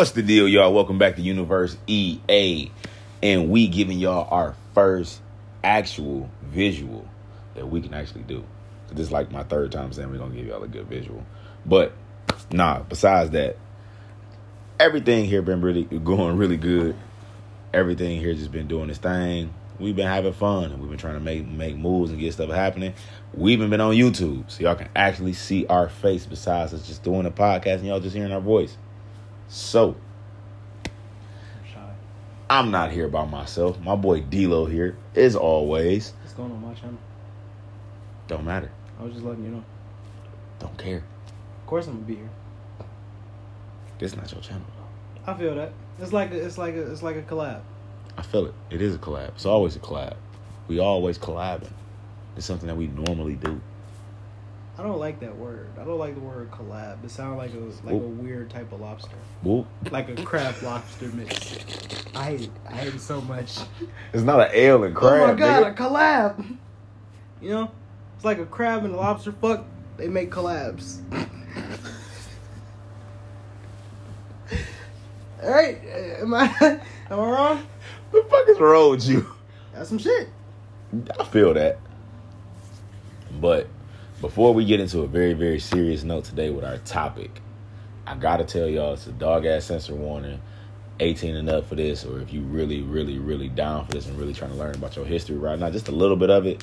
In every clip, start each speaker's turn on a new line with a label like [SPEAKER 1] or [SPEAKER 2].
[SPEAKER 1] What's the deal, y'all? Welcome back to Universe EA. And we giving y'all our first actual visual that we can actually do. This is like my third time saying we're gonna give y'all a good visual. But nah, besides that, everything here been really going really good. Everything here just been doing its thing. We've been having fun and we've been trying to make make moves and get stuff happening. We even been on YouTube, so y'all can actually see our face besides us just doing a podcast and y'all just hearing our voice. So
[SPEAKER 2] I'm
[SPEAKER 1] not here by myself. My boy D-Lo here, as always.
[SPEAKER 2] What's going on my channel?
[SPEAKER 1] Don't matter.
[SPEAKER 2] I was just letting you know.
[SPEAKER 1] Don't care.
[SPEAKER 2] Of course I'm gonna be here.
[SPEAKER 1] This not your channel.
[SPEAKER 2] I feel that. It's like a, it's like a, it's like a collab.
[SPEAKER 1] I feel it. It is a collab. It's always a collab. We always collabing. It's something that we normally do.
[SPEAKER 2] I don't like that word. I don't like the word collab. It sounds like a like a weird type of lobster, like a crab lobster mix. I hate it. I hate it so much.
[SPEAKER 1] It's not an ale and crab.
[SPEAKER 2] oh my god,
[SPEAKER 1] nigga.
[SPEAKER 2] a collab. You know, it's like a crab and a lobster. Fuck, they make collabs. All right, am I am I wrong?
[SPEAKER 1] the fuck is wrong with you?
[SPEAKER 2] That's some shit.
[SPEAKER 1] I feel that. But before we get into a very, very serious note today with our topic, I gotta tell y'all it's a dog ass censor warning. 18 and up for this, or if you really, really, really down for this and really trying to learn about your history right now, just a little bit of it,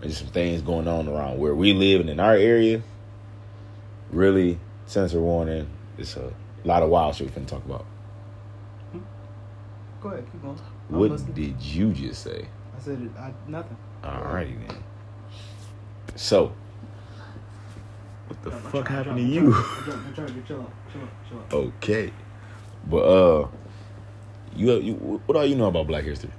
[SPEAKER 1] and just some things going on around where we live and in our area. Really, censor warning. It's a lot of wild shit we finna talk about. Hmm?
[SPEAKER 2] Go ahead, keep going. I'm
[SPEAKER 1] What
[SPEAKER 2] listening.
[SPEAKER 1] did you just say?
[SPEAKER 2] I said I, nothing.
[SPEAKER 1] Alrighty then. So, what the fuck happened to you?
[SPEAKER 2] drop, drop, Chill out, chill out, chill out.
[SPEAKER 1] okay, but uh, you, you what all you know about Black History?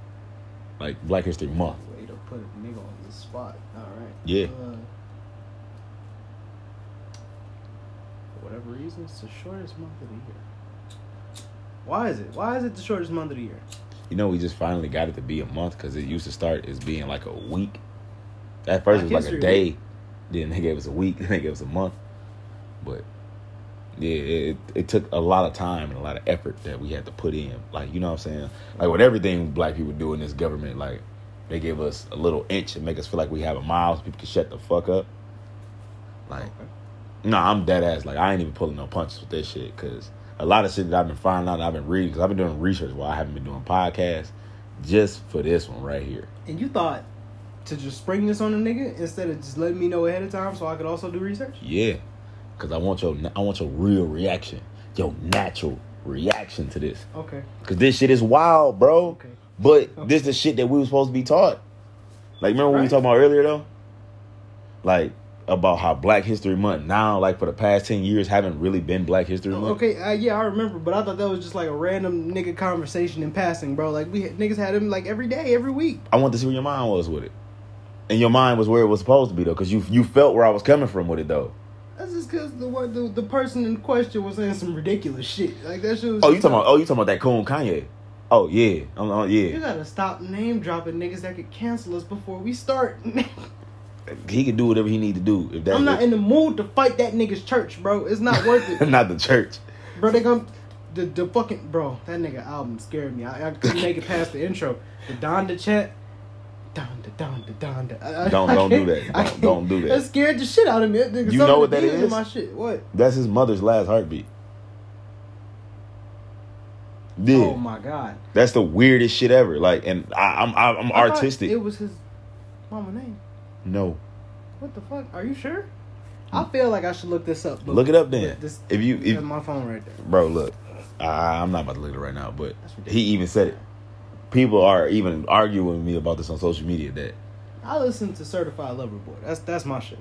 [SPEAKER 1] Like Black History Month?
[SPEAKER 2] Way to put a nigga on the spot. All right.
[SPEAKER 1] Yeah.
[SPEAKER 2] Uh, for whatever reason, it's the shortest month of the year. Why is it? Why is it the shortest month of the year?
[SPEAKER 1] You know, we just finally got it to be a month because it used to start as being like a week. At first, it was like a day.
[SPEAKER 2] Week.
[SPEAKER 1] Then they gave us a week. Then they gave us a month. But yeah, it, it took a lot of time and a lot of effort that we had to put in. Like you know what I'm saying? Like with everything black people do in this government, like they give us a little inch and make us feel like we have a mile so people can shut the fuck up. Like
[SPEAKER 2] Okay.
[SPEAKER 1] no, I'm dead ass. Like I ain't even pulling no punches with this shit because a lot of shit that I've been finding out, I've been reading because I've been doing research while I haven't been doing podcasts, just for this one right here.
[SPEAKER 2] And you thought to just spring this on a nigga instead of just letting me know ahead of time so I could also do research?
[SPEAKER 1] Yeah, because I want your I want your real reaction, your natural reaction to this.
[SPEAKER 2] Okay.
[SPEAKER 1] Because this shit is wild, bro.
[SPEAKER 2] Okay.
[SPEAKER 1] But this the shit that we were supposed to be taught. Like remember what we
[SPEAKER 2] Right.
[SPEAKER 1] talking about earlier though? Like about how Black History Month now, like for the past ten years, haven't really been Black History Month.
[SPEAKER 2] Okay, uh, yeah, I remember, but I thought that was just like a random nigga conversation in passing, bro. Like we had, niggas had them like every day, every week.
[SPEAKER 1] I want to see where your mind was with it. And your mind was where it was supposed to be though, because you you felt where I was coming from with it though.
[SPEAKER 2] That's just because the one the, the person in question was saying some ridiculous shit. Like that shit was.
[SPEAKER 1] Oh, you talking about? Oh, you talking about that coon Kanye? Oh yeah, I'm, I'm-
[SPEAKER 2] You gotta stop name dropping niggas that could cancel us before we start.
[SPEAKER 1] He can do whatever he need to do. If that's
[SPEAKER 2] I'm not in the mood to fight that nigga's church, bro. It's not worth it,
[SPEAKER 1] not the church.
[SPEAKER 2] bro. They come. The, the fucking bro, that nigga album scared me. I, I couldn't make it past the intro. The Donda chat, Donda, Donda, Donda. I- I-
[SPEAKER 1] Don't-
[SPEAKER 2] I
[SPEAKER 1] don't do that. Don't- don't do that.
[SPEAKER 2] That scared the shit out of me. That
[SPEAKER 1] You
[SPEAKER 2] some
[SPEAKER 1] know what that is?
[SPEAKER 2] My shit. What?
[SPEAKER 1] That's his mother's last heartbeat. Yeah,
[SPEAKER 2] Oh my god.
[SPEAKER 1] that's the weirdest shit ever. Like, and I, I'm I'm, I'm artistic.
[SPEAKER 2] It was his mama name.
[SPEAKER 1] no,
[SPEAKER 2] What the fuck? Are you sure? I feel like I should look this up. but-
[SPEAKER 1] Look it up then.
[SPEAKER 2] This,
[SPEAKER 1] If you- if-
[SPEAKER 2] have my phone right there.
[SPEAKER 1] bro, look, I, I'm not about to look it right now, but he even said it. People are even arguing with me about this on social media. That
[SPEAKER 2] I listen to Certified Lover Boy. That's that's my shit.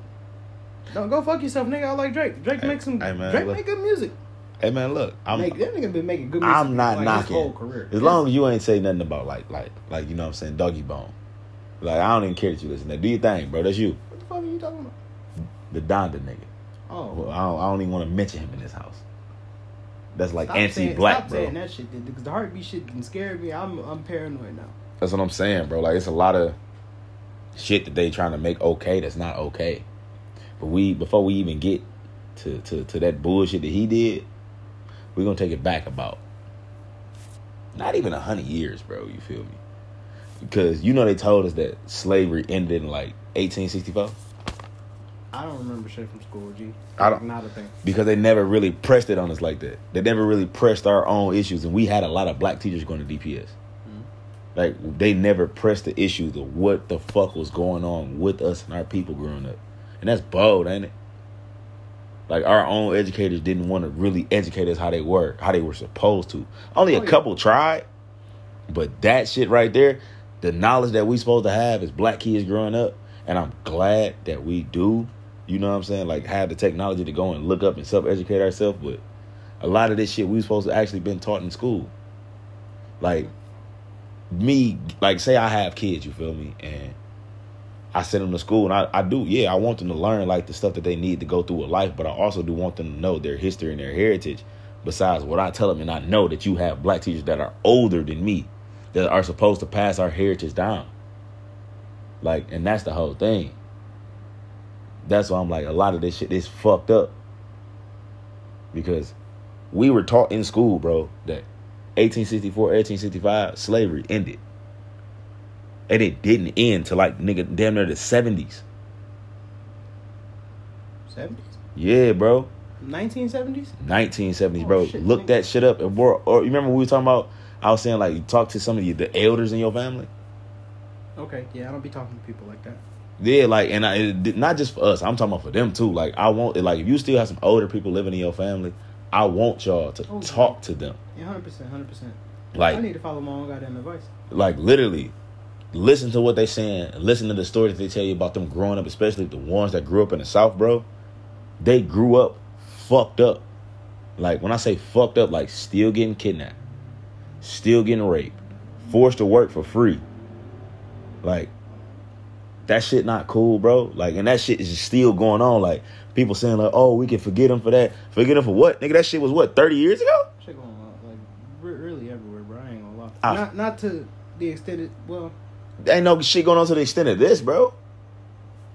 [SPEAKER 2] Don't go fuck yourself, nigga. I like Drake. Drake
[SPEAKER 1] Hey,
[SPEAKER 2] makes some.
[SPEAKER 1] hey, man,
[SPEAKER 2] Drake
[SPEAKER 1] look.
[SPEAKER 2] make good music.
[SPEAKER 1] hey man, look, I'm
[SPEAKER 2] that nigga been making good music.
[SPEAKER 1] I'm not
[SPEAKER 2] like,
[SPEAKER 1] knocking.
[SPEAKER 2] His whole career.
[SPEAKER 1] As long as you ain't say nothing about like like like you know what I'm saying, doggy bone. Like I don't even care that you listen. to that. Do your thing, bro. That's you,
[SPEAKER 2] What the fuck are you talking about?
[SPEAKER 1] the Donda nigga.
[SPEAKER 2] Oh,
[SPEAKER 1] Well, I don't, I don't even want to mention him in this house. That's like
[SPEAKER 2] stop
[SPEAKER 1] anti-black,
[SPEAKER 2] stop
[SPEAKER 1] bro.
[SPEAKER 2] saying that shit because the heartbeat shit can scare me. I'm I'm paranoid now.
[SPEAKER 1] That's what I'm saying, bro. Like it's a lot of shit that they trying to make okay that's not okay. But we before we even get to to to that bullshit that he did, we're gonna take it back about not even a hundred years, bro. You feel me? Because you know they told us that slavery ended in like 1864.
[SPEAKER 2] I don't remember shit from school, G.
[SPEAKER 1] I don't-
[SPEAKER 2] Not a thing.
[SPEAKER 1] because they never really pressed it on us like that. They never really pressed our own issues, and we had a lot of black teachers going to DPS. Mm-hmm. Like they never pressed the issues of what the fuck was going on with us and our people growing up, and that's bold, ain't it? Like our own educators didn't want to really educate us how they were, how they were supposed to. Only
[SPEAKER 2] Oh,
[SPEAKER 1] a
[SPEAKER 2] yeah.
[SPEAKER 1] couple tried, but that shit right there, the knowledge that we supposed to have as black kids growing up, and I'm glad that we do. You know what I'm saying? Like have the technology to go and look up and self educate ourselves, but a lot of this shit we supposed to actually been taught in school. Like me, like say I have kids, you feel me, and I send them to school, and I, I do, yeah, I want them to learn like the stuff that they need to go through with life, but I also do want them to know their history and their heritage. Besides what I tell them, and I know that you have black teachers that are older than me, that are supposed to pass our heritage down. Like, and that's the whole thing. That's why I'm like, a lot of this shit is fucked up. Because we were taught in school, bro, that 1864, 1865, slavery ended. And it didn't end till like nigga damn near the 70s.
[SPEAKER 2] 70s?
[SPEAKER 1] Yeah, bro.
[SPEAKER 2] 1970s?
[SPEAKER 1] 1970s,
[SPEAKER 2] Oh,
[SPEAKER 1] bro.
[SPEAKER 2] shit,
[SPEAKER 1] Look
[SPEAKER 2] nigga.
[SPEAKER 1] that shit up. And bro, or you remember we were talking about I was saying like you talk to some of you the elders in your family?
[SPEAKER 2] Okay, yeah, I don't be talking to people like that.
[SPEAKER 1] Yeah, like, and I, it, not just for us. I'm talking about for them too. Like, I want, like, if you still have some older people living in your family, I want y'all to
[SPEAKER 2] Oh,
[SPEAKER 1] talk to them.
[SPEAKER 2] Yeah, 100%, 100%. I
[SPEAKER 1] Like,
[SPEAKER 2] need to follow my own goddamn advice.
[SPEAKER 1] like literally, listen to what they saying. Listen to the stories that they tell you about them growing up, especially the ones that grew up in the South, bro. They grew up fucked up. Like when I say fucked up, like still getting kidnapped, still getting raped, forced to work for free. Like that shit not cool, bro. Like and that shit is still going on. Like people saying like, oh, we can forget them for that. Forget them for what, nigga? That shit was what thirty years ago.
[SPEAKER 2] Shit going on, like, really everywhere, bro. I ain't gonna lie.
[SPEAKER 1] Ah.
[SPEAKER 2] Not, not to the extent it, well,
[SPEAKER 1] Ain't no shit going on to the extent of this, bro.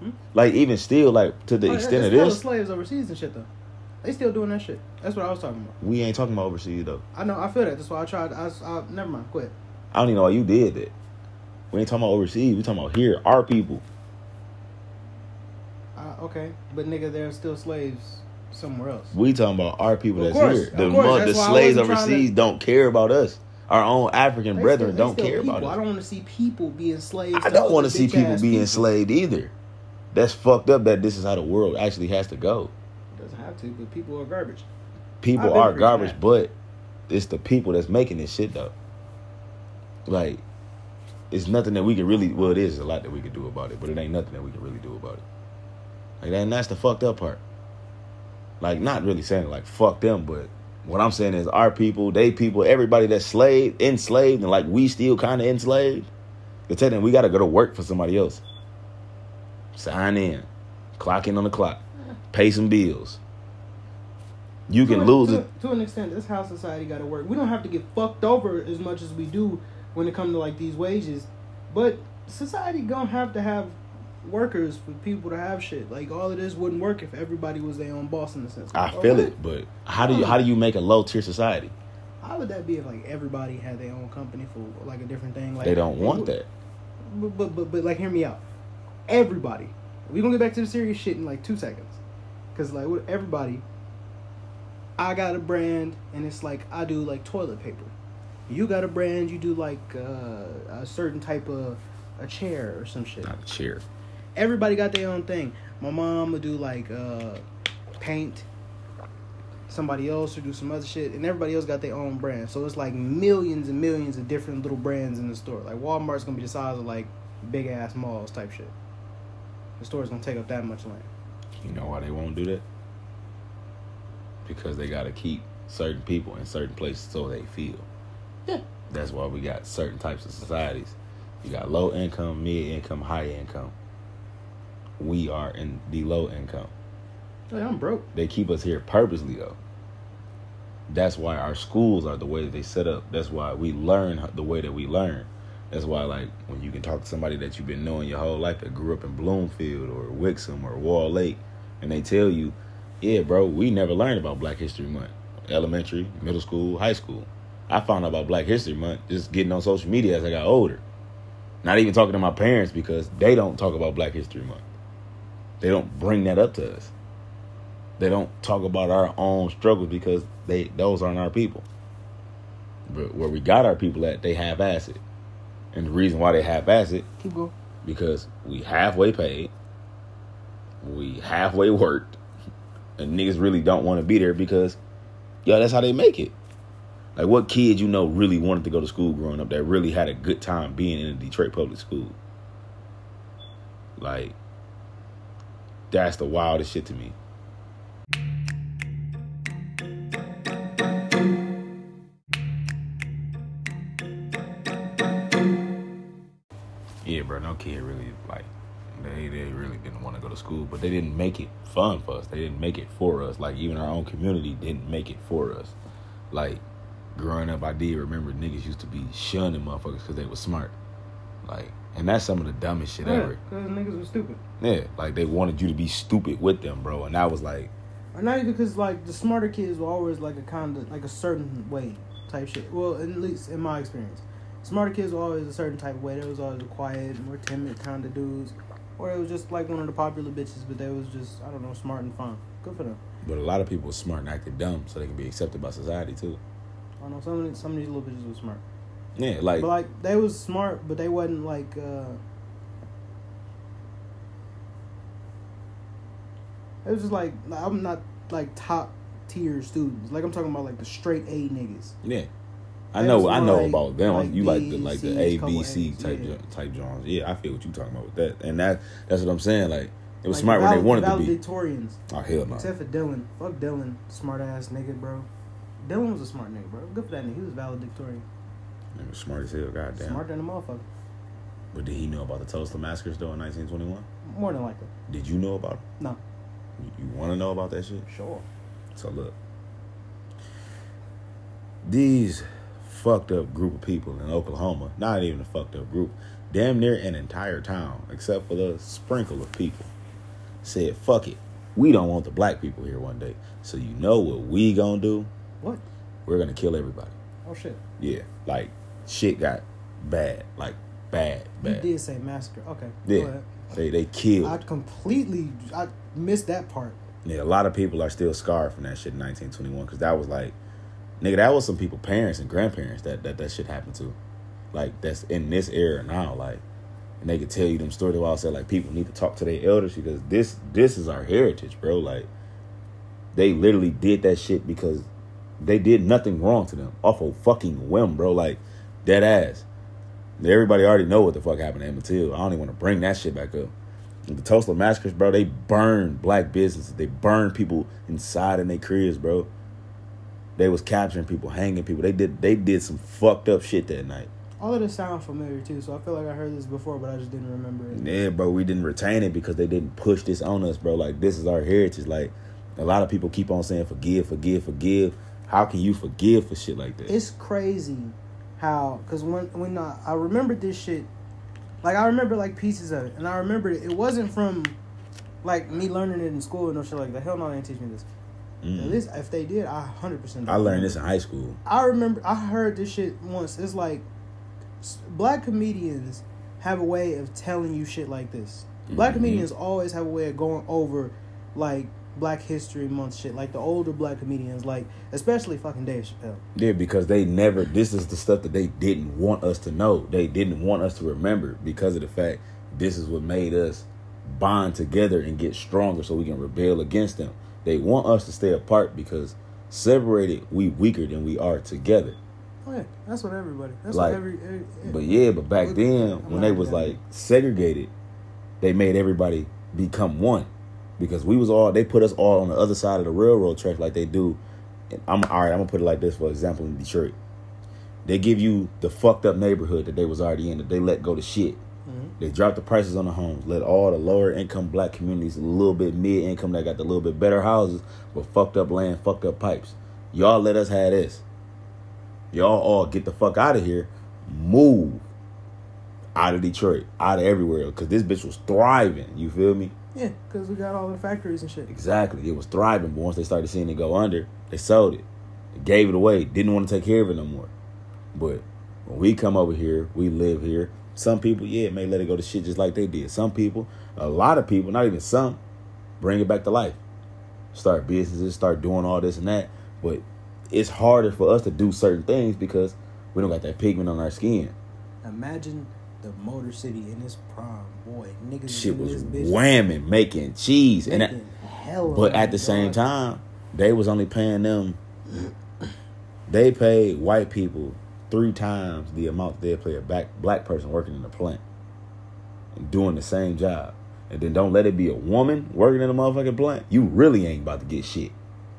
[SPEAKER 2] Hmm?
[SPEAKER 1] Like even still, like to the
[SPEAKER 2] oh,
[SPEAKER 1] extent of this,
[SPEAKER 2] slaves overseas and shit, though. They still doing that shit. That's what I was talking about.
[SPEAKER 1] we ain't talking about overseas though.
[SPEAKER 2] I know, I feel that. That's why I tried, I, I never mind, quit.
[SPEAKER 1] I don't even know why you did that. We ain't talking about overseas. We talking about here, our people.
[SPEAKER 2] Uh, okay, but nigga, there's still slaves somewhere else.
[SPEAKER 1] We talking about our people
[SPEAKER 2] Of
[SPEAKER 1] that's
[SPEAKER 2] course,
[SPEAKER 1] here. The,
[SPEAKER 2] course.
[SPEAKER 1] the slaves
[SPEAKER 2] wasn't to-
[SPEAKER 1] overseas don't care about us. Our own African
[SPEAKER 2] They
[SPEAKER 1] brethren
[SPEAKER 2] still-
[SPEAKER 1] don't care
[SPEAKER 2] people.
[SPEAKER 1] about us.
[SPEAKER 2] I don't want to see people being slaves.
[SPEAKER 1] I don't want to see people being
[SPEAKER 2] people.
[SPEAKER 1] enslaved either. That's fucked up. That this is how the world actually has to go.
[SPEAKER 2] It Doesn't have to, but people are garbage.
[SPEAKER 1] People are garbage,
[SPEAKER 2] that.
[SPEAKER 1] but it's the people that's making this shit though. Like, it's nothing that we can really. Well, it is a lot that we can do about it, but it ain't nothing that we can really do about it. Like, and that's the fucked up part. Like, not really saying like fuck them, but what I'm saying is our people, they people, everybody that's slaved, enslaved, and like we still kind of enslaved. They're telling them we got to go to work for somebody else. Sign in, clock in on the clock, pay some bills. You can
[SPEAKER 2] to,
[SPEAKER 1] lose
[SPEAKER 2] to,
[SPEAKER 1] it.
[SPEAKER 2] to an extent. That's how society got to work. We don't have to get fucked over as much as we do when it comes to like these wages, but society gonna have to have workers for people to have shit. Like all of this wouldn't work if everybody was their own boss in a sense.
[SPEAKER 1] I feel it, but how do you how do you make a low tier society?
[SPEAKER 2] How would that be if like everybody had their own company for like a different thing? Like
[SPEAKER 1] They don't want that.
[SPEAKER 2] But but but, but like hear me out. Everybody. We gonna get back to the serious shit in like two seconds. Cause like with everybody, I got a brand and it's like I do like toilet paper. You got a brand, you do like uh, a certain type of a chair or some shit.
[SPEAKER 1] Not a chair.
[SPEAKER 2] Everybody got their own thing. My mom would do like uh, paint. Somebody else would do some other shit, and everybody else got their own brand. So it's like millions and millions of different little brands in the store. Like Walmart's gonna be the size of like big ass malls type shit. The store's gonna take up that much land.
[SPEAKER 1] You know why they won't do that? Because they got to keep certain people in certain places so they feel.
[SPEAKER 2] Yeah.
[SPEAKER 1] That's why we got certain types of societies. You got low income, mid income, high income. We are in the low income.
[SPEAKER 2] Like, I'm broke.
[SPEAKER 1] They keep us here purposely though. That's why our schools are the way that they set up. That's why we learn the way that we learn. That's why, like, when you can talk to somebody that you've been knowing your whole life that grew up in Bloomfield or Wixom or Walled Lake, and they tell you, "Yeah, bro, we never learned about Black History Month, elementary, middle school, high school." I found out about Black History Month just getting on social media as I got older. Not even talking to my parents because they don't talk about Black History Month. They don't bring that up to us. They don't talk about our own struggles because they those aren't our people. But where we got our people at, they ass it. And the reason why they ass it,
[SPEAKER 2] Keep going.
[SPEAKER 1] because we halfway paid, we halfway worked, and niggas really don't want to be there because, yo, that's how they make it. Like, what kids you know really wanted to go to school growing up that really had a good time being in a Detroit public school? Like, that's the wildest shit to me. Yeah, bro, no kid really like they they really didn't want to go to school, but they didn't make it fun for us. They didn't make it for us. Like even our own community didn't make it for us. Like growing up, I did remember niggas used to be shunning motherfuckers because they were smart. Like, and that's some of the dumbest shit
[SPEAKER 2] Yeah,
[SPEAKER 1] ever.
[SPEAKER 2] because niggas were stupid.
[SPEAKER 1] Yeah, like they wanted you to be stupid with them, bro. And I was like,
[SPEAKER 2] Or not even because like the smarter kids were always like a kind of like a certain way type shit. Well, at least in my experience, smarter kids were always a certain type of way. There was always a quiet, more timid kind of dudes, or it was just like one of the popular bitches, but they was just I don't know smart and fun. Good for them.
[SPEAKER 1] but a lot of people are smart and acting dumb so they can be accepted by society too.
[SPEAKER 2] I know some of these, some of these little bitches were smart,
[SPEAKER 1] Yeah, like
[SPEAKER 2] but like they was smart, but they wasn't like. uh It was just like I'm not like top tier students. Like I'm talking about like the straight A niggas.
[SPEAKER 1] Yeah. I know, I know
[SPEAKER 2] like-
[SPEAKER 1] about them.
[SPEAKER 2] like
[SPEAKER 1] you like the like the A, B, C type
[SPEAKER 2] yeah.
[SPEAKER 1] type Johns. Yeah, I feel what you talking about with that, and that that's what I'm saying. Like it was
[SPEAKER 2] Like,
[SPEAKER 1] smart when they wanted to be.
[SPEAKER 2] valedictorians.
[SPEAKER 1] Oh hell no!
[SPEAKER 2] Except for Dylan. Fuck Dylan. Smart ass nigga, bro. Dylan was a smart nigga, bro. Good for that nigga. He was valedictorian.
[SPEAKER 1] Was smart as hell. Goddamn.
[SPEAKER 2] Smart than a motherfucker.
[SPEAKER 1] But did he know about the Tulsa massacres though in 1921?
[SPEAKER 2] More than likely.
[SPEAKER 1] Did you know about? It?
[SPEAKER 2] No.
[SPEAKER 1] You, you want to know about that shit?
[SPEAKER 2] Sure.
[SPEAKER 1] So look, these fucked up group of people in Oklahoma, not even a fucked up group, damn near an entire town, except for the sprinkle of people, said, fuck it. We don't want the black people here one day. So you know what we gonna do?
[SPEAKER 2] What?
[SPEAKER 1] We're gonna kill everybody.
[SPEAKER 2] Oh shit.
[SPEAKER 1] Yeah. Like shit got bad. Like bad, bad.
[SPEAKER 2] You did say massacre. Okay.
[SPEAKER 1] Yeah. They they killed.
[SPEAKER 2] I completely I missed that part.
[SPEAKER 1] Yeah, a lot of people are still scarred from that shit in 1921 because that was like, nigga, that was some people, parents and grandparents that that, that shit happened to. Like, that's in this era now. Like, and they could tell you them stories while I said, like, people need to talk to their elders because this this is our heritage, bro. Like, they literally did that shit because they did nothing wrong to them off a fucking whim, bro. Like, dead ass. Everybody already know what the fuck happened to Emmett Till. I don't even want to bring that shit back up. The Tulsa massacres, bro, they burned black businesses. They burned people inside in their careers, bro. They was capturing people, hanging people. They did they did some fucked up shit that night.
[SPEAKER 2] All of this sounds familiar too, so I feel like I heard this before, but I just didn't remember it.
[SPEAKER 1] Yeah, bro, we didn't retain it because they didn't push this on us, bro. Like this is our heritage. Like a lot of people keep on saying forgive, forgive, forgive. How can you forgive for shit like that?
[SPEAKER 2] It's crazy how, cause when when I, I remembered this shit, like I remember like pieces of it, and I remember it. It wasn't from like me learning it in school and no shit like that. Hell no, they didn't teach me this.
[SPEAKER 1] Mm.
[SPEAKER 2] At least if they did, I hundred percent.
[SPEAKER 1] I learned this in high school.
[SPEAKER 2] I remember I heard this shit once. It's like black comedians have a way of telling you shit like this. Black
[SPEAKER 1] Mhm.
[SPEAKER 2] comedians always have a way of going over like Black History Month shit, like the older black comedians, like especially fucking Dave Chappelle.
[SPEAKER 1] Yeah, because they never. This is the stuff that they didn't want us to know. They didn't want us to remember because of the fact this is what made us bond together and get stronger, so we can rebel against them. They want us to stay apart because separated we weaker than we are together.
[SPEAKER 2] Oh yeah, that's what everybody. That's
[SPEAKER 1] Like,
[SPEAKER 2] what every. every
[SPEAKER 1] But yeah, but back then when they was like segregated, they made everybody become one because we was all they put us all on the other side of the railroad track like they do. And I'm all right. I'm gonna put it like this for example in Detroit, they give you the fucked up neighborhood that they was already in that they let go to shit.
[SPEAKER 2] Mhm.
[SPEAKER 1] They dropped the prices on the homes, let all the lower income black communities, a little bit mid income that got the little bit better houses, but fucked up land, fucked up pipes. Y'all let us have this. Y'all all get the fuck out of here. Move out of Detroit, out of everywhere, because this bitch was thriving. You feel me?
[SPEAKER 2] Yeah, because we got all the factories and shit.
[SPEAKER 1] Exactly. It was thriving, but once they started seeing it go under, they sold it. gave it away, didn't want to take care of it no more. But when we come over here, we live here. Some people, yeah, may let it go to shit just like they did. Some people, a lot of people, not even some, bring it back to life. Start businesses, start doing all this and that. But it's harder for us to do certain things because we don't got that pigment on our skin.
[SPEAKER 2] Imagine the Motor City in its prime, boy. Niggas
[SPEAKER 1] Shit was whamming, making cheese, and
[SPEAKER 2] making hella
[SPEAKER 1] but at the same
[SPEAKER 2] dog.
[SPEAKER 1] time, they was only paying them. They paid white people three times the amount they pay a black black person working in the plant and doing the same job. And then don't let it be a woman working in a motherfucking plant. You really ain't about to get shit.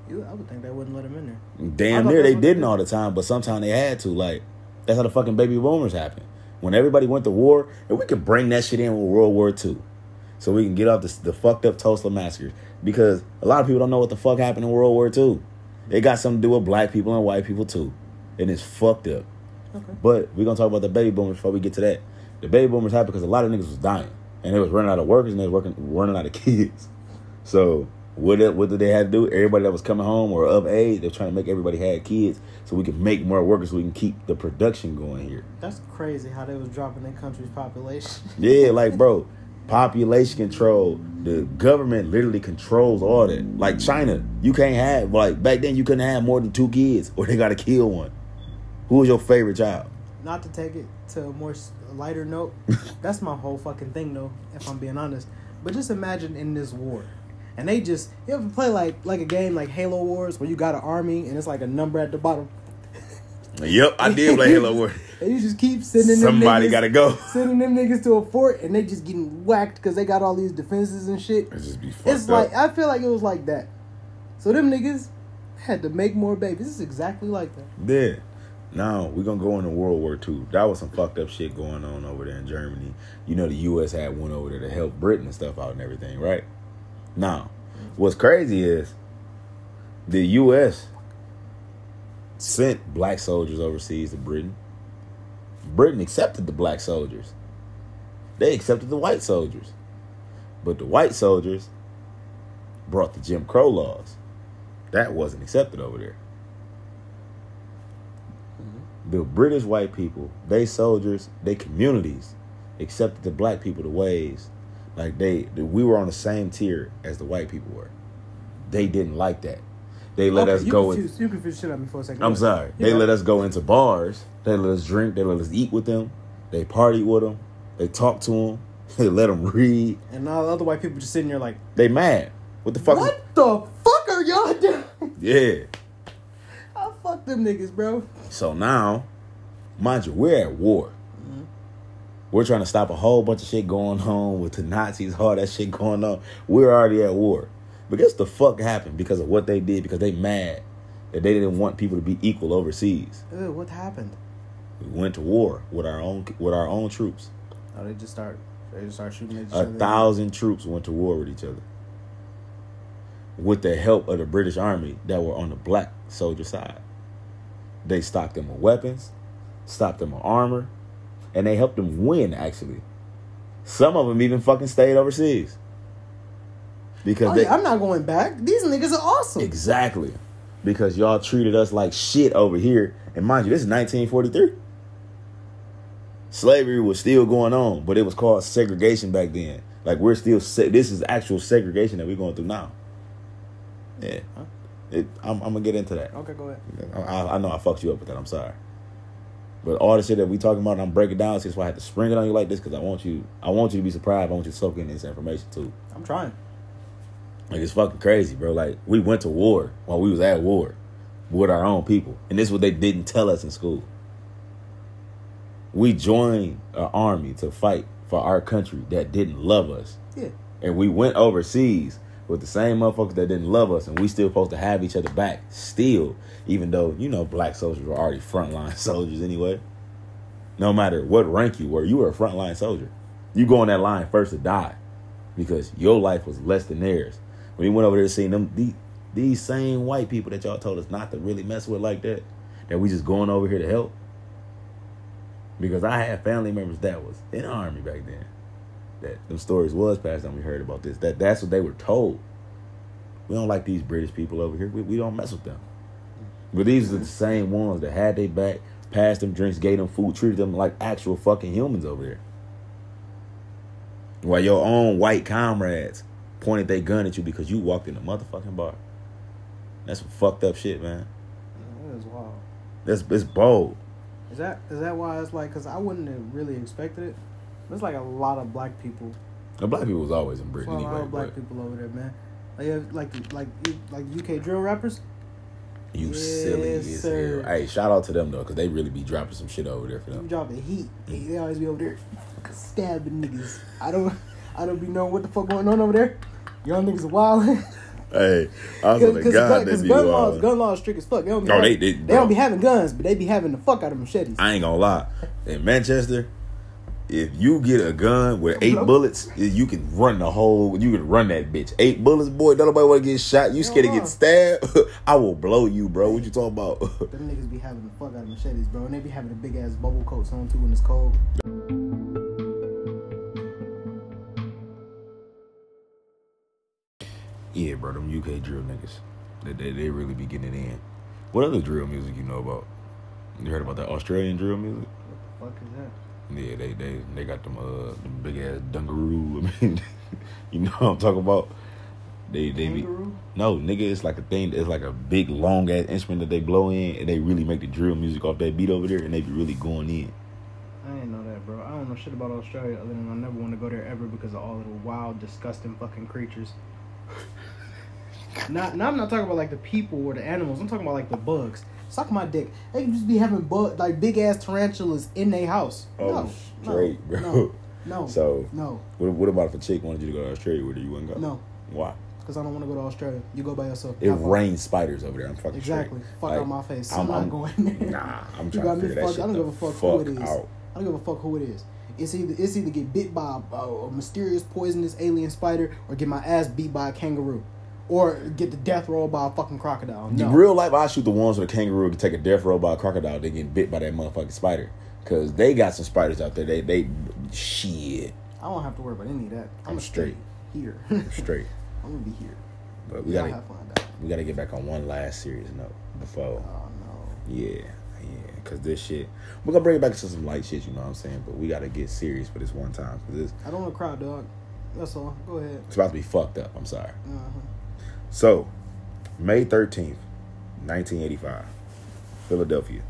[SPEAKER 2] You, I would think they wouldn't let him in there.
[SPEAKER 1] Damn near they didn't all the time, but sometimes they had to. Like that's how the fucking baby boomers happened. When everybody went to war, and we could bring that shit in with World War II, so we can get off this, the fucked up Tulsa massacres. Because a lot of people don't know what the fuck happened in World War II. It got something to do with black people and white people too, and it's fucked up.
[SPEAKER 2] Okay.
[SPEAKER 1] But we're gonna talk about the baby boomers before we get to that. The baby boomers happened because a lot of niggas was dying, and they was running out of workers and they was working running out of kids. So what did, what did they have to do? Everybody that was coming home or of age, they're trying to make everybody have kids so we can make more workers so we can keep the production going here.
[SPEAKER 2] That's crazy how they was dropping their country's population.
[SPEAKER 1] Yeah, like bro, population control. The government literally controls all that. Like China, you can't have like back then you couldn't have more than two kids or they gotta kill one. Who was your favorite child?
[SPEAKER 2] Not to take it to a more lighter note, that's my whole fucking thing though, if I'm being honest. But just imagine in this war. And they just you ever play like like a game like Halo Wars where you got an army and it's like a number at the bottom.
[SPEAKER 1] Yep, I did play Halo Wars.
[SPEAKER 2] And you just keep sending them
[SPEAKER 1] Somebody
[SPEAKER 2] niggas,
[SPEAKER 1] gotta go.
[SPEAKER 2] sending them niggas to a fort and they just getting whacked because they got all these defenses and shit.
[SPEAKER 1] It just be fucked
[SPEAKER 2] It's
[SPEAKER 1] up.
[SPEAKER 2] like I feel like it was like that. So them niggas had to make more babies. This is exactly like that.
[SPEAKER 1] Yeah. Now we're gonna go into World War II. That was some fucked up shit going on over there in Germany. You know the US had one over there to help Britain and stuff out and everything, right? Now, what's crazy is the US sent black soldiers overseas to Britain. Britain accepted the black soldiers. They accepted the white soldiers. But the white soldiers brought the Jim Crow laws. That wasn't accepted over there the British white people, they soldiers, they communities accepted the black people the ways like they we were on the same tier as the white people were. They didn't like that. They let
[SPEAKER 2] Okay,
[SPEAKER 1] us
[SPEAKER 2] you
[SPEAKER 1] go. In,
[SPEAKER 2] Confused, you confused shit on me for a second.
[SPEAKER 1] I'm sorry.
[SPEAKER 2] ahead.
[SPEAKER 1] They
[SPEAKER 2] Yeah.
[SPEAKER 1] let us go into bars. They let us drink. They let us eat with them. They partied with them. They talked to them. They let them read.
[SPEAKER 2] And all the other white people just sitting there like,
[SPEAKER 1] They mad. What the fuck? is-
[SPEAKER 2] what the fuck are y'all doing?
[SPEAKER 1] Yeah.
[SPEAKER 2] I fuck them niggas, bro.
[SPEAKER 1] So now, mind you, we're at war. Mm-hmm. We're trying to stop a whole bunch of shit going on with the Nazis, all that shit going on. We're already at war. But guess the fuck happened because of what they did, because they mad that they didn't want people to be equal overseas.
[SPEAKER 2] Ew, what happened?
[SPEAKER 1] We went to war with our own with our own troops.
[SPEAKER 2] Oh, they just start. They just start shooting at each
[SPEAKER 1] A
[SPEAKER 2] other.
[SPEAKER 1] thousand troops went to war with each other. With the help of the British Army that were on the black soldier side. They stocked them with weapons, stopped them with armor, and they helped them win, actually. Some of them even fucking stayed overseas. Because
[SPEAKER 2] Oh,
[SPEAKER 1] they.
[SPEAKER 2] yeah, I'm not going back. These niggas are awesome.
[SPEAKER 1] Exactly. Because y'all treated us like shit over here. And mind you, this is 1943. Slavery was still going on, but it was called segregation back then. Like we're still se- this is actual segregation that we're going through now. Yeah,
[SPEAKER 2] Huh?
[SPEAKER 1] it, I'm, I'm gonna get into that.
[SPEAKER 2] Okay, go ahead.
[SPEAKER 1] I, I know I fucked you up with that. I'm sorry, but all the shit that we talking about, I'm breaking down. So that's why I had to spring it on you like this because I want you, I want you to be surprised. I want you to soak in this information too.
[SPEAKER 2] I'm trying.
[SPEAKER 1] Like it's fucking crazy, bro. Like we went to war while we was at war with our own people, and this is what they didn't tell us in school. We joined an army to fight for our country that didn't love us,
[SPEAKER 2] Yeah.
[SPEAKER 1] and we went overseas with the same motherfuckers that didn't love us, and we still supposed to have each other back still, even though you know black soldiers were already frontline soldiers anyway. No matter what rank you were, you were a frontline soldier. You go on that line first to die because your life was less than theirs. When you went over there seeing them, these, these same white people that y'all told us not to really mess with like that, that we just going over here to help. Because I had family members that was in the army back then. That them stories was passed on. We heard about this. That that's what they were told. We don't like these British people over here. We, we don't mess with them. But these are the same ones that had their back, passed them drinks, gave them food, treated them like actual fucking humans over there. While your own white comrades pointed their gun at you because you walked in a motherfucking bar. That's some fucked up shit, man.
[SPEAKER 2] That is wild.
[SPEAKER 1] That's it's bold.
[SPEAKER 2] Is that is that why it's like? Cause I wouldn't have really expected it. There's like a lot of black people.
[SPEAKER 1] The black people was always in Britain
[SPEAKER 2] There's a lot of black
[SPEAKER 1] But
[SPEAKER 2] people over there, man. Like like like like UK drill rappers.
[SPEAKER 1] you
[SPEAKER 2] Yes,
[SPEAKER 1] silly as
[SPEAKER 2] sir.
[SPEAKER 1] hell. Hey, shout out to them though, because they really be dropping some shit over there for them.
[SPEAKER 2] dropping heat. Mm. They, they always be over there stabbing niggas. I don't I don't be knowing what the fuck going on over there. Young niggas are wild.
[SPEAKER 1] Hey, I was
[SPEAKER 2] Because
[SPEAKER 1] god they
[SPEAKER 2] gun,
[SPEAKER 1] be
[SPEAKER 2] laws, gun laws strict as fuck. They don't be,
[SPEAKER 1] Oh,
[SPEAKER 2] having,
[SPEAKER 1] they- they-
[SPEAKER 2] they don't be having guns, but they be having the fuck out of machetes.
[SPEAKER 1] I ain't gonna lie. In Manchester, if you get a gun with eight bullets, you can run the whole. You can run that bitch. Eight bullets, boy. Don't nobody want to get shot. You scared to get stabbed? I will blow you, bro. What you talking about?
[SPEAKER 2] Them niggas be having the fuck out of machetes, bro, and they be having the big ass bubble coats on too when it's cold.
[SPEAKER 1] yeah, bro. Them UK drill niggas. They, they they really be getting it in. What other drill music you know about? You heard about that Australian drill music?
[SPEAKER 2] What the fuck is that?
[SPEAKER 1] Yeah, they they they got them uh them big ass dungaroo. I mean, you know what I'm talking about? They they be no nigga. It's like a thing. It's like a big long ass instrument that they blow in, and they really make the drill music off that beat over there, and they be really going in.
[SPEAKER 2] I didn't know that, bro. I don't know shit about Australia other than I never want to go there ever because of all of the wild, disgusting fucking creatures. not, now I'm not talking about like the people or the animals. I'm talking about like the bugs. Suck my dick. They can just be having bug like big ass tarantulas in their house.
[SPEAKER 1] Oh,
[SPEAKER 2] no,
[SPEAKER 1] straight,
[SPEAKER 2] no,
[SPEAKER 1] bro.
[SPEAKER 2] No, no,
[SPEAKER 1] So
[SPEAKER 2] no,
[SPEAKER 1] what, what about if a chick wanted you to go to Australia? Where do you want to go?
[SPEAKER 2] no.
[SPEAKER 1] Why?
[SPEAKER 2] Because I don't want to go to Australia. You go by yourself.
[SPEAKER 1] It rains spiders over there. I'm fucking
[SPEAKER 2] Exactly.
[SPEAKER 1] straight.
[SPEAKER 2] Fuck
[SPEAKER 1] Like,
[SPEAKER 2] out my face.
[SPEAKER 1] I'm-
[SPEAKER 2] I'm, not going there.
[SPEAKER 1] Nah, I'm trying to figure that
[SPEAKER 2] fucked.
[SPEAKER 1] shit
[SPEAKER 2] I don't give a fuck who it is.
[SPEAKER 1] out.
[SPEAKER 2] I don't give a fuck who it is. It's either it's either get bit by a, a mysterious poisonous alien spider or get my ass beat by a kangaroo. Or get the death roll by a fucking crocodile. No.
[SPEAKER 1] In real life, I shoot the ones with a kangaroo to take a death row by a crocodile. They get bit by that motherfucking spider. Cause they got some spiders out there. They they shit
[SPEAKER 2] I don't have to worry about any of that. I'm,
[SPEAKER 1] I'm straight.
[SPEAKER 2] here.
[SPEAKER 1] straight.
[SPEAKER 2] I'm gonna be here.
[SPEAKER 1] But we
[SPEAKER 2] Y'all
[SPEAKER 1] gotta
[SPEAKER 2] have fun
[SPEAKER 1] we gotta get back on one last serious note before.
[SPEAKER 2] Oh no.
[SPEAKER 1] Yeah, yeah. Cause this shit, we're gonna bring it back to some light shit. You know what I'm saying? But we gotta get serious for this one time. Cause this
[SPEAKER 2] I don't want to cry, dog. That's all. Go ahead.
[SPEAKER 1] it's about to be fucked up. I'm sorry.
[SPEAKER 2] Uh-huh.
[SPEAKER 1] So, May 13th, 1985, Philadelphia.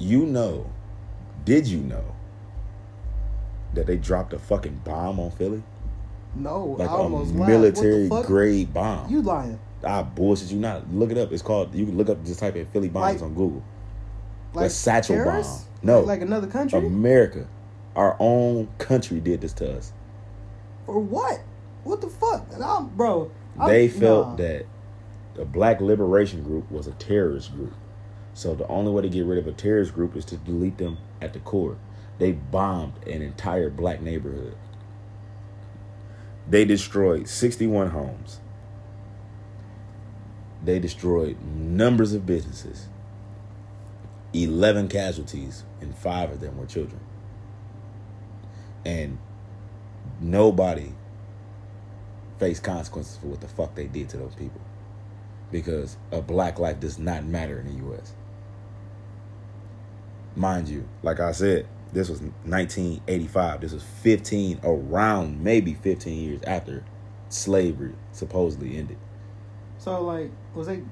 [SPEAKER 1] You know, did you know that they dropped a fucking bomb on Philly?
[SPEAKER 2] No,
[SPEAKER 1] Like
[SPEAKER 2] I almost
[SPEAKER 1] a military grade bomb.
[SPEAKER 2] You lying?
[SPEAKER 1] ah, bullshit, you not. Look it up. It's called, you can look up, just type in Philly bombs
[SPEAKER 2] Like-
[SPEAKER 1] on Google.
[SPEAKER 2] Like
[SPEAKER 1] a satchel bomb. No.
[SPEAKER 2] Like another country?
[SPEAKER 1] America, our own country did this to us.
[SPEAKER 2] For what? What the fuck? I'm, bro. I'm-
[SPEAKER 1] they felt
[SPEAKER 2] nah.
[SPEAKER 1] that the Black Liberation Group was a terrorist group. So the only way to get rid of a terrorist group is to delete them at the core. They bombed an entire black neighborhood. They destroyed 61 homes. They destroyed numbers of businesses. 11 casualties, and five of them were children. And nobody face consequences for what the fuck they did to those people. Because a black life does not matter in the US. Mind you, like I said, this was 1985. This was 15, around maybe 15 years after slavery supposedly ended.
[SPEAKER 2] So like, was they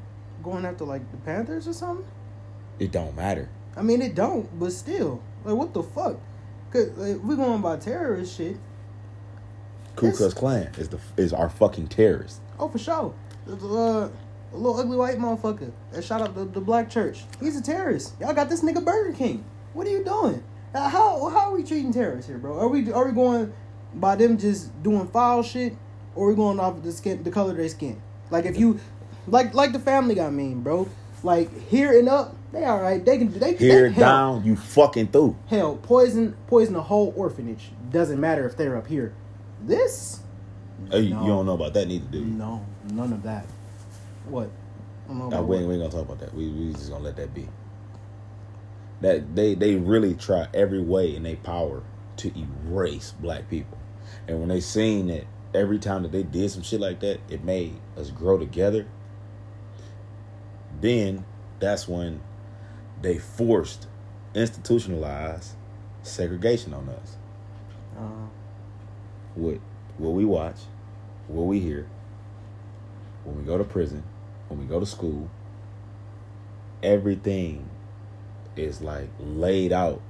[SPEAKER 2] going after like the Panthers or something?
[SPEAKER 1] It don't matter.
[SPEAKER 2] I mean, it don't, but still, like, what the fuck? Cause like, we going by terrorist shit.
[SPEAKER 1] Ku Klux Klan is the is our fucking terrorist.
[SPEAKER 2] Oh, for sure. Uh, a little ugly white motherfucker that shot up the, the black church. He's a terrorist. Y'all got this nigga Burger King. What are you doing? Uh, How how are we treating terrorists here, bro? Are we are we going by them just doing foul shit, or are we going off the skin, the color of their skin? Like if you, like like the Family Guy meme, bro. Like here and up, they all right. They can they
[SPEAKER 1] Here
[SPEAKER 2] they, hell,
[SPEAKER 1] down, you fucking through.
[SPEAKER 2] Hell, poison poison the whole orphanage. Doesn't matter if they're up here. This
[SPEAKER 1] Hey, you-
[SPEAKER 2] No.
[SPEAKER 1] You don't know about that neither, do you?
[SPEAKER 2] no, none of that. What? I
[SPEAKER 1] Nah, we, ain't, we ain't gonna talk about that. We we just gonna let that be. That they they really try every way in their power to erase black people, and when they seen that every time that they did some shit like that, it made us grow together. Then that's when they forced institutionalized segregation on us.
[SPEAKER 2] Uh,
[SPEAKER 1] What what we watch, what we hear, when we go to prison, when we go to school, everything is like laid out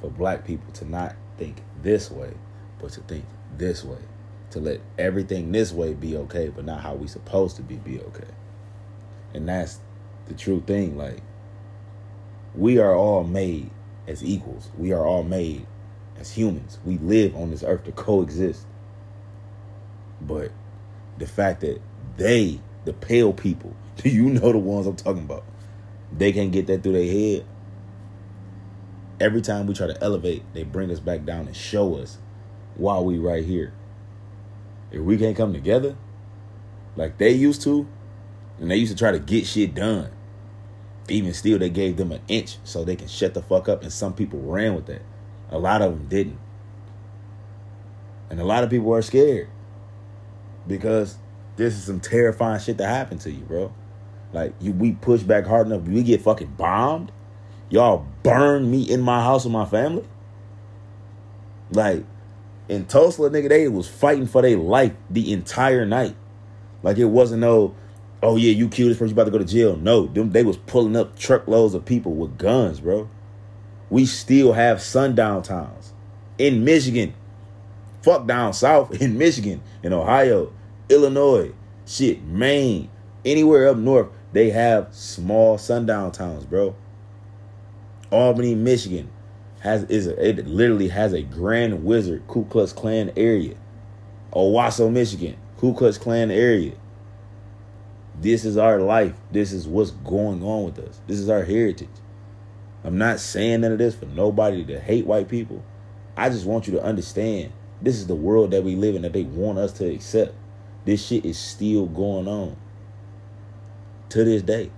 [SPEAKER 1] for black people to not think this way, but to think this way. To let everything this way be okay, but not how we supposed to be be okay. And that's the true thing. Like we are all made as equals. We are all made as humans. We live on this earth to coexist. But the fact that they, the pale people, do you know the ones I'm talking about? They can't get that through their head. Every time we try to elevate, they bring us back down and show us why we right here. If we can't come together like they used to, and they used to try to get shit done, even still, they gave them an inch so they can shut the fuck up, and some people ran with that. A lot of them didn't. And a lot of people are scared because this is some terrifying shit that happened to you, bro. Like you, we push back hard enough, we get fucking bombed. Y'all burn me in my house with my family. Like in Tulsa, nigga, they was fighting for their life the entire night. Like it wasn't no, oh yeah, you killed this person, you about to go to jail. No, them they was pulling up truckloads of people with guns, bro. We still have sundown towns in Michigan. Fuck down south in Michigan, in Ohio, Illinois, shit, Maine, anywhere up north, they have small sundown towns, bro. Albany, Michigan has is a, it literally has a Grand Wizard Ku Klux Klan area. Owosso, Michigan, Ku Klux Klan area. This is our life. This is what's going on with us. This is our heritage. I'm not saying none of this for nobody to hate white people. I just want you to understand this is the world that we live in that they want us to accept. This shit is still going on to this day.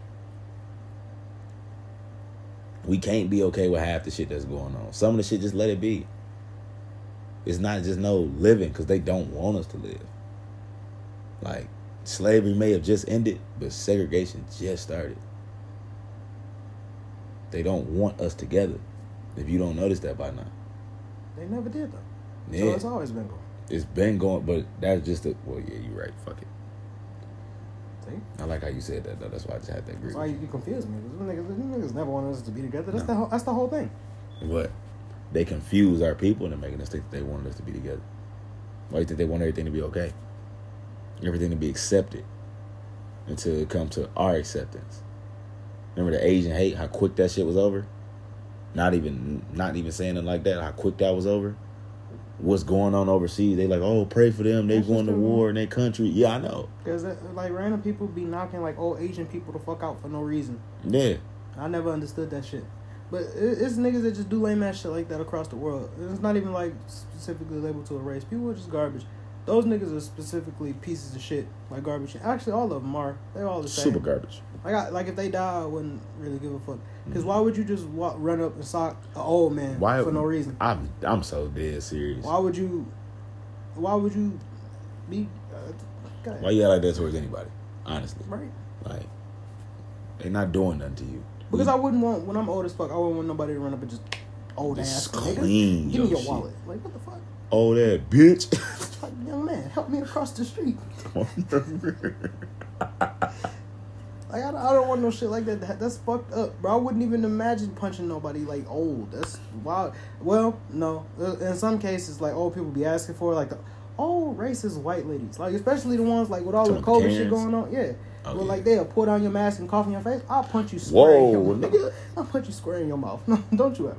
[SPEAKER 1] We can't be okay with half the shit that's going on. Some of the shit just let it be. It's not just no living because they don't want us to live. Like slavery may have just ended, but segregation just started. They don't want us together. If you don't notice that by now,
[SPEAKER 2] they never did though.
[SPEAKER 1] yeah,
[SPEAKER 2] So it's always been going.
[SPEAKER 1] it's been going. But that's just a well, yeah, you're right. Fuck it.
[SPEAKER 2] See?
[SPEAKER 1] I like how you said that though. That's why I just had that agree.
[SPEAKER 2] That's why you, you confuse me. Them niggas, niggas never wanted us to be together. That's
[SPEAKER 1] No.
[SPEAKER 2] the whole, that's the whole thing.
[SPEAKER 1] What? They confuse our people into making us think that they wanted us to be together. Why do you think they want everything to be okay? Everything to be accepted until it comes to our acceptance. Remember the Asian hate? How quick that shit was over. Not even, not even saying it like that. How quick that was over. What's going on overseas? They like, oh, pray for them. They
[SPEAKER 2] That's
[SPEAKER 1] going to war in their country. Yeah, I know.
[SPEAKER 2] Because uh, like random people be knocking like old Asian people to fuck out for no reason.
[SPEAKER 1] Yeah,
[SPEAKER 2] I never understood that shit. But it's niggas that just do lame ass shit like that across the world. It's not even like specifically labeled to a race. People are just garbage. Those niggas are specifically pieces of shit, like garbage. Actually, all of them are. They're all the same.
[SPEAKER 1] super garbage.
[SPEAKER 2] Like, I, like if they die, I wouldn't really give a fuck. Because
[SPEAKER 1] Mhm.
[SPEAKER 2] why would you just walk, run up and sock an old man
[SPEAKER 1] Why
[SPEAKER 2] for no reason?
[SPEAKER 1] I'm I'm so dead serious.
[SPEAKER 2] Why would you? Why would you be? Uh.
[SPEAKER 1] Why you like that towards anybody? Honestly,
[SPEAKER 2] Right.
[SPEAKER 1] like they're not doing nothing to you.
[SPEAKER 2] Because I wouldn't want when I'm old as fuck. I wouldn't want nobody to run up and just old
[SPEAKER 1] Just
[SPEAKER 2] ass nigga.
[SPEAKER 1] clean
[SPEAKER 2] Give me
[SPEAKER 1] your
[SPEAKER 2] your
[SPEAKER 1] shit.
[SPEAKER 2] wallet. Like what the fuck?
[SPEAKER 1] oh that bitch.
[SPEAKER 2] Like, young man, help me across the street. Like I, don't- I don't want no shit like that. That- That's fucked up, bro. I wouldn't even imagine punching nobody like old. That's wild. Well, no. Uh, In some cases, like old people be asking for like the old racist white ladies, like especially the ones like with all the
[SPEAKER 1] Talking about
[SPEAKER 2] COVID shit going on. Yeah.
[SPEAKER 1] Oh,
[SPEAKER 2] well,
[SPEAKER 1] yeah.
[SPEAKER 2] like they'll pull down your mask and cough in your face. I'll punch you square in your
[SPEAKER 1] Whoa,
[SPEAKER 2] mouth.
[SPEAKER 1] nigga.
[SPEAKER 2] I'll punch you square in your mouth. No, don't you ever.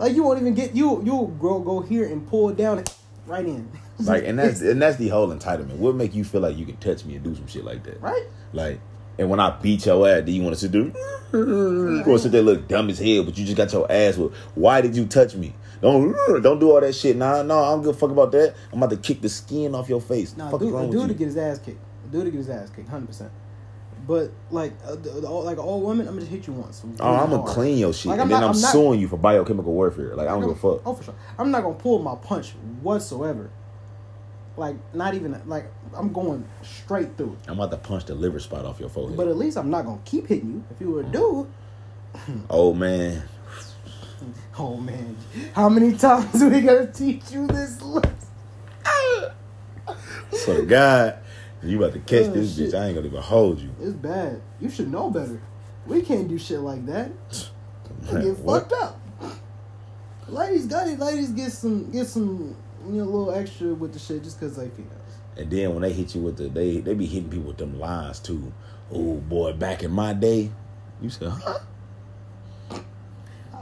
[SPEAKER 2] Like you won't even get you. You'll go go here and pull it down right in.
[SPEAKER 1] Like, and that's and that's the whole entitlement. What make you feel like you can touch me and do some shit like that?
[SPEAKER 2] right.
[SPEAKER 1] Like, and when I beat your ass, do you want to sit there? Want to sit there look dumb as hell, but you just got your ass with. Why did you touch me? Don't don't do all that shit. Nah, no, I don't give a fuck about that. I'm about to kick the skin off your face.
[SPEAKER 2] Nah,
[SPEAKER 1] fuck
[SPEAKER 2] dude,
[SPEAKER 1] wrong
[SPEAKER 2] dude
[SPEAKER 1] with
[SPEAKER 2] to get his ass kicked. Dude to get his ass kicked, hundred percent. But like, uh, the, the, old- like an old woman, I'm gonna just hit you once.
[SPEAKER 1] Oh, I'm gonna
[SPEAKER 2] hard.
[SPEAKER 1] clean your shit,
[SPEAKER 2] Like,
[SPEAKER 1] and
[SPEAKER 2] I'm
[SPEAKER 1] then I'm,
[SPEAKER 2] I'm not-
[SPEAKER 1] suing you for biochemical warfare. Like I don't give a fuck.
[SPEAKER 2] Oh, for sure. I'm not gonna pull my punch whatsoever. Like not even like I'm going straight through it.
[SPEAKER 1] I'm about to punch the liver spot off your forehead.
[SPEAKER 2] But at least I'm not gonna keep hitting you. If you were a dude,
[SPEAKER 1] oh man,
[SPEAKER 2] oh man, how many times we gotta teach you this lesson?
[SPEAKER 1] so God, you about to catch
[SPEAKER 2] Oh,
[SPEAKER 1] this
[SPEAKER 2] shit.
[SPEAKER 1] bitch? I ain't gonna even hold you.
[SPEAKER 2] It's bad. You should know better. We can't do shit like that.
[SPEAKER 1] Man,
[SPEAKER 2] get
[SPEAKER 1] what?
[SPEAKER 2] fucked up. Ladies, got it. Ladies get some, get some, you know, a little extra with the shit just because they females.
[SPEAKER 1] And then when they hit you with the they they be hitting people with them lines too. Oh boy, back in my day, you said, huh?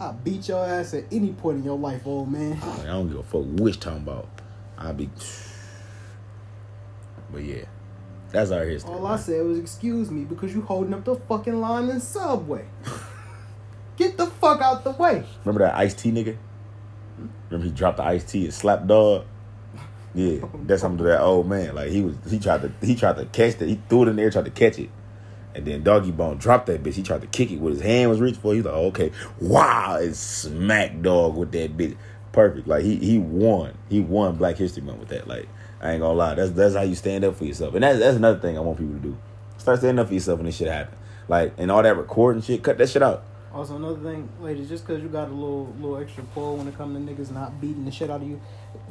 [SPEAKER 2] I beat your ass at any point in your life, old man.
[SPEAKER 1] I don't give a fuck which talking about. I be. But yeah, that's our history.
[SPEAKER 2] All I
[SPEAKER 1] man.
[SPEAKER 2] said was, "Excuse me," because you holding up the fucking line in Subway. Get the fuck out the way.
[SPEAKER 1] Remember that iced tea nigga? Remember he dropped the iced tea and slapped dog? Yeah, oh, that's something to that old man. Like he was, he tried to, he tried to catch it. He threw it in the air, tried to catch it, and then Doggy Bone dropped that bitch. He tried to kick it with his hand was reaching for. it. He's like, okay, wow, and smack dog with that bitch. Perfect. Like he he won. He won Black History Month with that. Like I ain't gonna lie, that's that's how you stand up for yourself. And that's that's another thing I want people to do. Start standing up for yourself when this shit happen. Like and all that recording shit, cut that shit out.
[SPEAKER 2] Also, another thing, ladies, just because you got a little little extra pull when it comes to niggas not beating the shit out of you,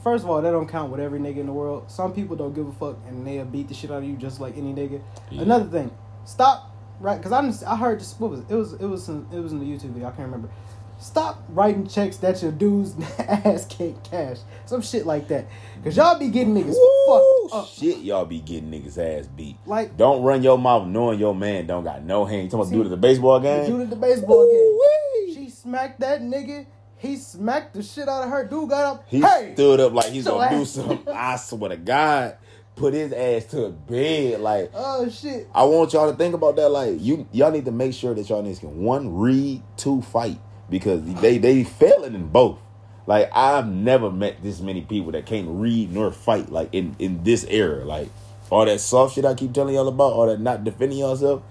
[SPEAKER 2] first of all, that don't count with every nigga in the world. Some people don't give a fuck and they'll beat the shit out of you just like any nigga.
[SPEAKER 1] Yeah.
[SPEAKER 2] Another thing, stop, right? Because I I heard this. What was it? It was it was in, it was in the YouTube video. I can't remember. Stop writing checks that your dude's ass can't cash. Some shit like that. Cause y'all be getting niggas
[SPEAKER 1] Woo,
[SPEAKER 2] fucked up.
[SPEAKER 1] Shit, y'all be getting niggas ass beat.
[SPEAKER 2] Like
[SPEAKER 1] Don't run your mouth knowing your man don't got no hand. You talking about dude at the baseball game?
[SPEAKER 2] dude at the baseball game.
[SPEAKER 1] Ooh-wee.
[SPEAKER 2] She smacked that nigga. He smacked the shit out of her. Dude got up.
[SPEAKER 1] He
[SPEAKER 2] hey,
[SPEAKER 1] stood up like he's gonna do
[SPEAKER 2] ass.
[SPEAKER 1] something. I swear to God, put his ass to bed. Like
[SPEAKER 2] oh shit.
[SPEAKER 1] I want y'all to think about that. Like you, y'all need to make sure that y'all niggas can one read, two fight because they they failing in both. Like I've never met this many people that can't read nor fight. Like in in this era, like all that soft shit I keep telling y'all about, all that not defending yourself.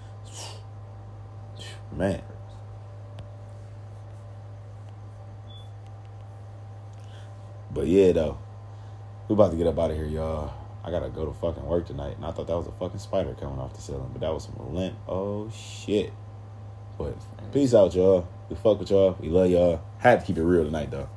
[SPEAKER 1] Man, but yeah though, we about to get up out of here, y'all. I gotta go to fucking work tonight, and I thought that was a fucking spider coming off the ceiling, but that was some lint. Oh shit! But peace out, y'all. We fuck with y'all. We love y'all. Had to keep it real tonight, though.